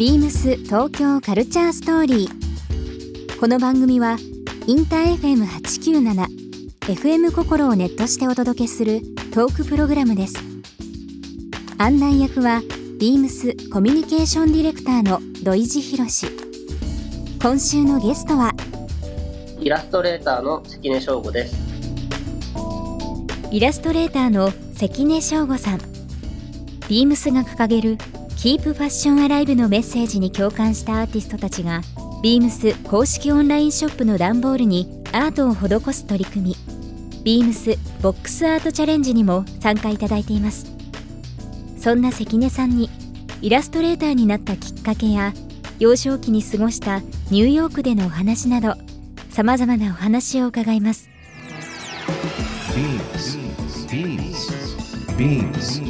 ビームス東京カルチャーストーリー。この番組はインター FM897 FM 心をネットしてお届けするトークプログラムです。案内役はビームスコミュニケーションディレクターの土井博。志今週のゲストはイラストレーターの関根翔吾です。イラストレーターの関根翔吾さん。BEAMS が掲げる Keep Fashion Alive のメッセージに共感したアーティストたちが BEAMS 公式オンラインショップの段ボールにアートを施す取り組み。 BEAMS Box Art Challenge にも参加いただいています。そんな関根さんにイラストレーターになったきっかけや幼少期に過ごしたニューヨークでのお話などさまざまなお話を伺います。BEAMS. BEAMS. Beams.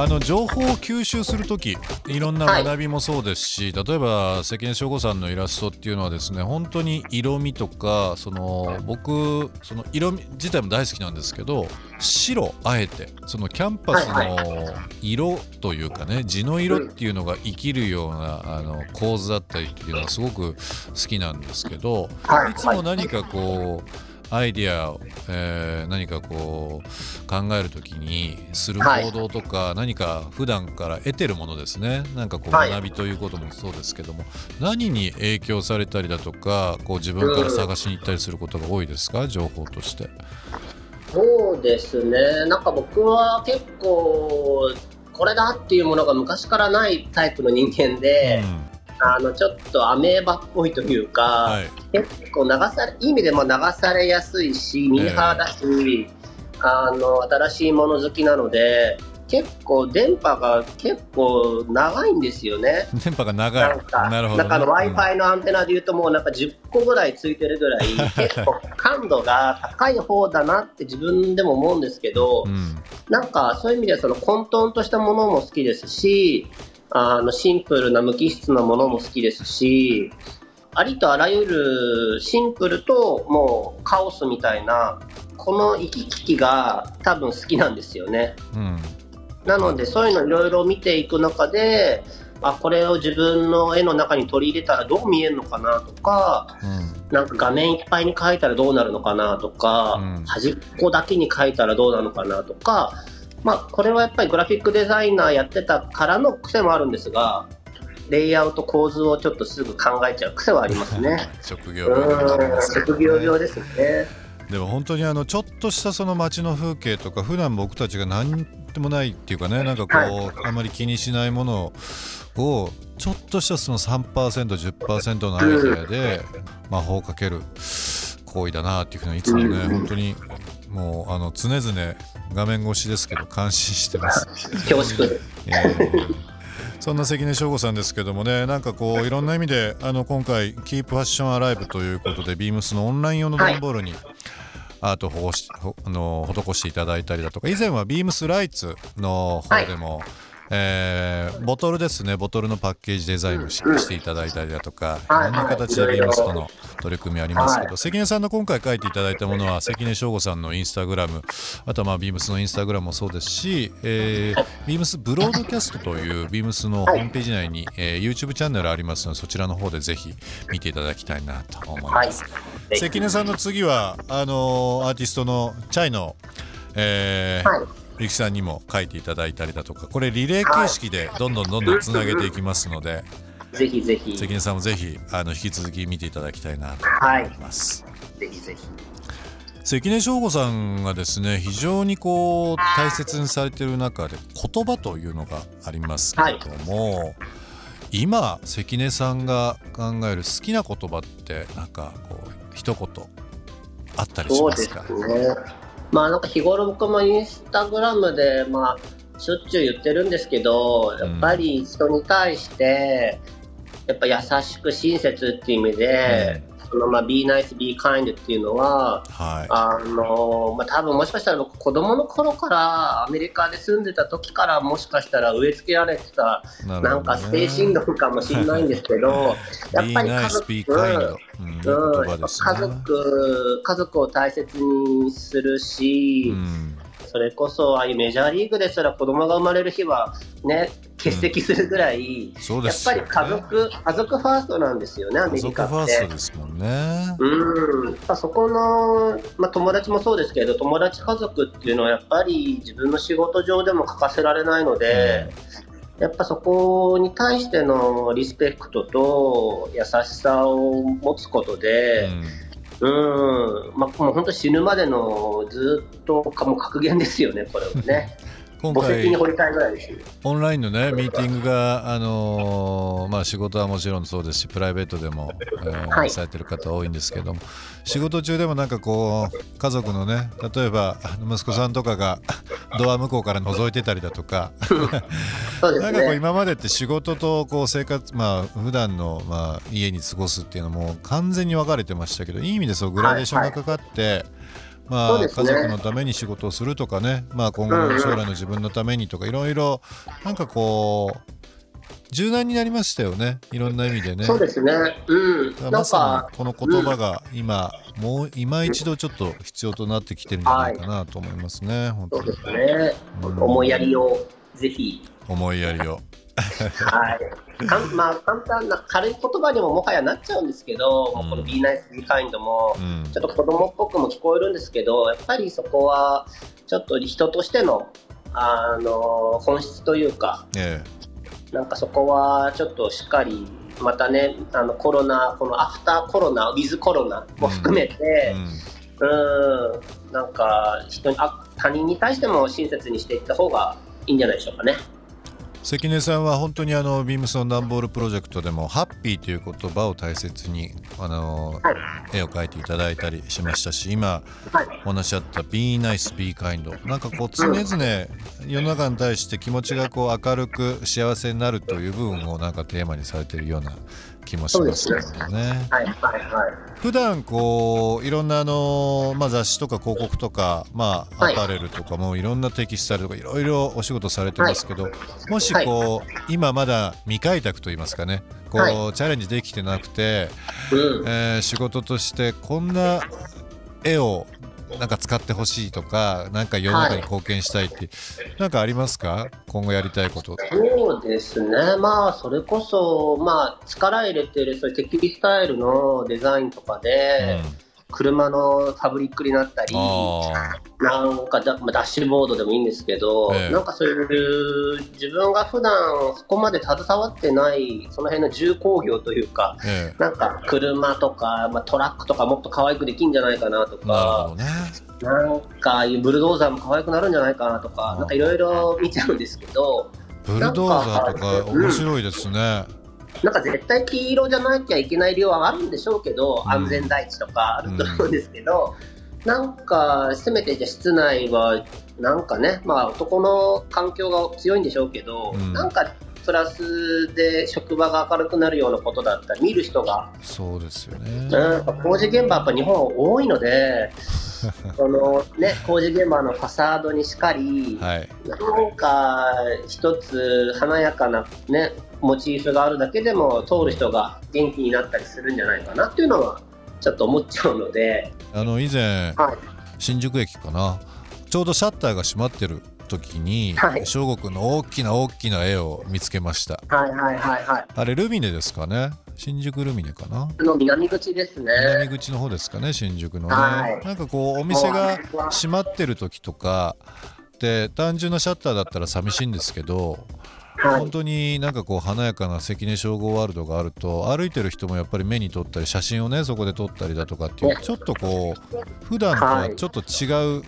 あの情報を吸収するときいろんな学びもそうですし、例えば関根翔吾さんのイラストっていうのはですね本当に色味とかその僕その色味自体も大好きなんですけど白あえてそのキャンパスの色というかね地の色っていうのが生きるようなあの構図だったりっていうのはすごく好きなんですけどいつも何かこうアイディアを、えー、何かこう考えるときにする行動とか、はい、何か普段から得てるものですね。なんかこう学びということもそうですけども、はい、何に影響されたりだとかこう自分から探しに行ったりすることが多いですか、情報として。そうですね。なんか僕は結構これだっていうものが昔からないタイプの人間で、うんあのちょっとアメーバっぽいというか、はい、結構流されいい意味でも流されやすいしミーハーだし、えー、あの新しいもの好きなので結構電波が結構長いんですよね。電波が長い。なんかなるほど、ね、なんか Wi-Fi のアンテナで言うともうなんか10個ぐらいついてるぐらい 結構感度が高い方だなって自分でも思うんですけど、うん、なんかそういう意味ではその混沌としたものも好きですし、あのシンプルな無機質なものも好きですしありとあらゆるシンプルともうカオスみたいなこの行き来が多分好きなんですよね。うん、なのでそういうのいろいろ見ていく中であこれを自分の絵の中に取り入れたらどう見えるのかなとか、うん、なんか画面いっぱいに描いたらどうなるのかなとか、うん、端っこだけに描いたらどうなのかなとかまあ、これはやっぱりグラフィックデザイナーやってたからの癖もあるんですが、レイアウト構図をちょっとすぐ考えちゃう癖はありますね。職業病、ね、職業病ですね。でも本当にあのちょっとしたその街の風景とか普段僕たちが何でもないっていうかねなんかこう、はい、あまり気にしないものをちょっとしたその 3%10% のアイデアで魔法をかける行為だなっていうふうにいつもね本当にもうあの常々画面越しですけど感心してます。恐縮、えーそんな関根翔吾さんですけどもね、なんかこういろんな意味であの今回「キープファッションアライブということで、ビームスのオンライン用の段ボールに、アートをあの施していただいたりだとか以前はビームスライツの方でも、はいえー、ボトルですね。ボトルのパッケージデザインをし,、していただいたりだとか、い。ろんな形でビームスとの取り組みありますけど、関根さんの今回書いていただいたものは関根翔吾さんのインスタグラムあとはまあビームスのインスタグラムもそうですし、えー、ビームスブロードキャストというビームスのホームページ内に、えー、YouTube チャンネルありますのでそちらの方でぜひ見ていただきたいなと思います、はい、関根さんの次はあのー、アーティストのチャイの、えー、はい力さんにも書いていただいたりだとかこれリレー形式でどんどんどんどんつなげていきますので、ぜひぜひ。関根さんもぜひあの引き続き見ていただきたいなと思います、はい、ぜひぜひ。関根翔吾さんがですね非常にこう大切にされている中で言葉というのがありますけれども、はい、今関根さんが考える好きな言葉ってなんかこう一言あったたりしますか？そうですねまあなんか日頃僕もインスタグラムでまあしょっちゅう言ってるんですけどやっぱり人に対してやっぱ優しく親切っていう意味で、そのまあ Be nice, be kind っていうのは、はい、あのまあ、多分もしかしたら僕子供の頃からアメリカで住んでた時からもしかしたら植え付けられてたなんか精神論かもしれないんですけどやっぱり家族、うん、家族家族を大切にするし、うんそれこそああいうメジャーリーグですら子供が生まれる日はね欠席するぐらい、うん、やっぱり家族、家族ファーストなんですよね、アメリカって。家族ファーストですもんね。うん、そこの、まあ、友達もそうですけど、友達家族っていうのはやっぱり自分の仕事上でも欠かせられないので、うん、やっぱそこに対してのリスペクトと優しさを持つことで、うんうん、まあ、もう本当死ぬまでのずっとかも格言ですよね、これはね。今回。オンラインのねミーティングが、あのー、まあ、仕事はもちろんそうですしプライベートでも、えーはい、されてる方多いんですけども仕事中でもなんかこう家族のね例えば息子さんとかがドア向こうから覗いてたりだとかね、なんかこう今までって仕事とこう生活まあ普段のまあ家に過ごすっていうのも完全に分かれてましたけどいい意味でそうグラデーションがかかって、はいはいまあ、ね、家族のために仕事をするとかね、まあ、今後の将来の自分のためにとかいろいろなんかこう柔軟になりましたよね。いろんな意味でね。そうですね。うん。まさにこの言葉が今、うん、もう今一度ちょっと必要となってきてるんじゃないかなと思いますね、はい、本当に。そうですね、うん、思いやりをぜひ。思いやりをはい。かんまあ、簡単な軽い言葉にももはやなっちゃうんですけど、うん、この Be Nice, Be Kind も、ちょっと子供っぽくも聞こえるんですけど、やっぱりそこはちょっと人としてのあの本質というか、ええ、なんかそこはちょっとしっかりまたねあのコロナこのアフターコロナウィズコロナも含めて、うん、うん。なんか人にあ他人に対しても親切にしていった方がいいんじゃないでしょうかね。関根さんは本当にあのビームスの段ボールプロジェクトでもハッピーという言葉を大切にあの、はい、絵を描いていただいたりしましたし今、はい、お話しあった Be Nice Be Kind なんかこう常々世の中に対して気持ちがこう明るく幸せになるという部分をなんかテーマにされているような気もしますけどね。はいはいはい。普段こういろんなあのまあ雑誌とか広告とかまあアパレルとかもいろんなテキスタイルとかいろいろお仕事されてますけど、もしこう今まだ未開拓といいますかね、こうチャレンジできてなくて、え仕事としてこんな絵をなんか使ってほしいとか、なんか世の中に貢献したいって、はい、なんかありますか？今後やりたいこと。そうですね、まあ、それこそ、まあ、力入れてる、そういうテキスタイルのデザインとかで、うん車のファブリックになったり、なんかダダッシュボードでもいいんですけど、ええ、なんかそういう自分が普段そこまで携わってないその辺の重工業というか、え、なんか車とか、まあ、トラックとかもっと可愛くできるんじゃないかなとか。なんかブルドーザーも可愛くなるんじゃないかなとか、なんかいろいろ見ちゃうんですけど、ブルドーザーとか面白いですね。うんなんか絶対黄色じゃなきゃいけない量はあるんでしょうけど、安全第一とかあると思うんですけど、うん、なんかせめてじゃ室内はなんかね、まあ、男の環境が強いんでしょうけど、うん、なんかプラスで職場が明るくなるようなことだったり見る人がそうですよね、うん、工事現場やっぱ日本多いのでそのね、工事現場のファサードにしかり、はい、なんか一つ華やかな、ね、モチーフがあるだけでも通る人が元気になったりするんじゃないかなっていうのはちょっと思っちゃうので。あの以前、はい、新宿駅かな。ちょうどシャッターが閉まってる時に翔吾、はい、君の大きな大きな絵を見つけました。はいはいはいはい。あれルミネですかね？新宿ルミネかな？の南口ですね。南口の方ですかね新宿のね、はい、なんかこうお店が閉まってる時とかで単純なシャッターだったら寂しいんですけど本当になんかこう華やかな関根称号ワールドがあると歩いてる人もやっぱり目に撮ったり写真をねそこで撮ったりだとかっていうちょっとこう普段とはちょっと違う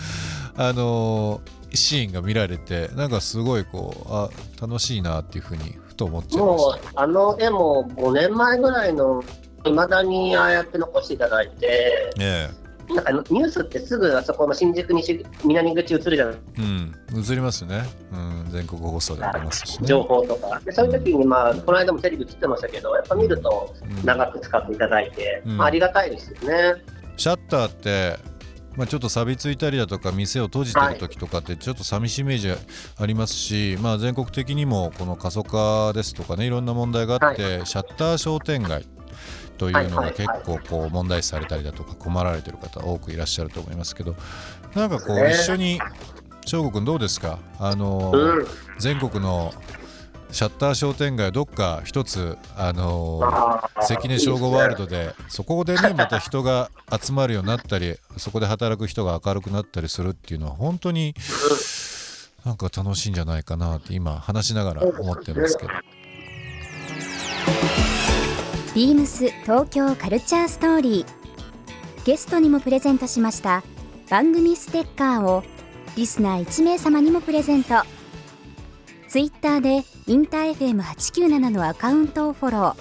あのシーンが見られてなんかすごいこうあ楽しいなっていうふうにふと思っちゃいまもうあの絵も5年前ぐらいのいまだにああやって残していただいて、ええ。なんかニュースってすぐあそこの新宿西南口映るじゃない。うん映りますね、うん、全国放送でありますし、ね、情報とか。でそういう時に、まあ、この間もテレビ映ってましたけどやっぱ見ると長く使っていただいて、うん、まあ、ありがたいですよね。シャッターってまあ、ちょっと錆びついたりだとか店を閉じてる時とかってちょっと寂しいイメージありますし、まあ、全国的にもこの過疎化ですとかねいろんな問題があって、シャッター商店街というのが結構こう問題視されたりだとか困られてる方多くいらっしゃると思いますけどなんかこう一緒に翔吾君どうですか？あの、全国のシャッター商店街どっか一つあの関根省吾ワールドでそこでねまた人が集まるようになったりそこで働く人が明るくなったりするっていうのは本当になんか楽しいんじゃないかなって今話しながら思ってますけど。ビームス東京カルチャーストーリー。ゲストにもプレゼントしました番組ステッカーをリスナー1名様にもプレゼントツイッターでインター FM897 のアカウントをフォロー。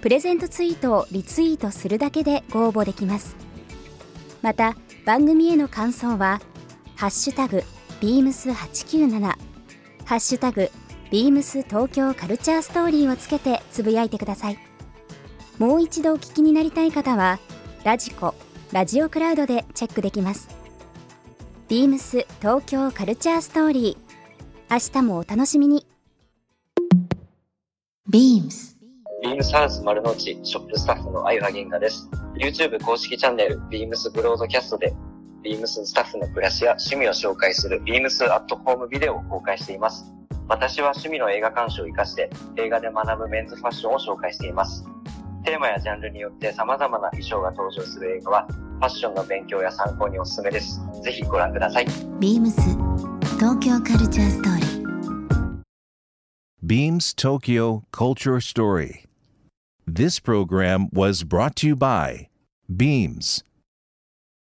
プレゼントツイートをリツイートするだけでご応募できます。また番組への感想は「ハッシュタグビームス8 9 7ハッシュタグビームス東京カルチャーストーリーをつけてつぶやいてください。もう一度お聞きになりたい方はラジコラジオクラウドでチェックできます。ビームス東京カルチャーストーリー。明日もお楽しみに。ビームスビームスハウス丸の内ショップスタッフのあゆはげんがです。YouTube 公式チャンネルビームスブロードキャストでビームススタッフの暮らしや趣味を紹介するビームスアットホームビデオを公開しています。私は趣味の映画鑑賞を活かして映画で学ぶメンズファッションを紹介しています。テーマやジャンルによって様々な衣装が登場する映画はファッションの勉強や参考におすすめです。ぜひご覧ください。ビームス東京カルチャーストーリー。Beams Tokyo Culture Story. This program was brought to you by Beams.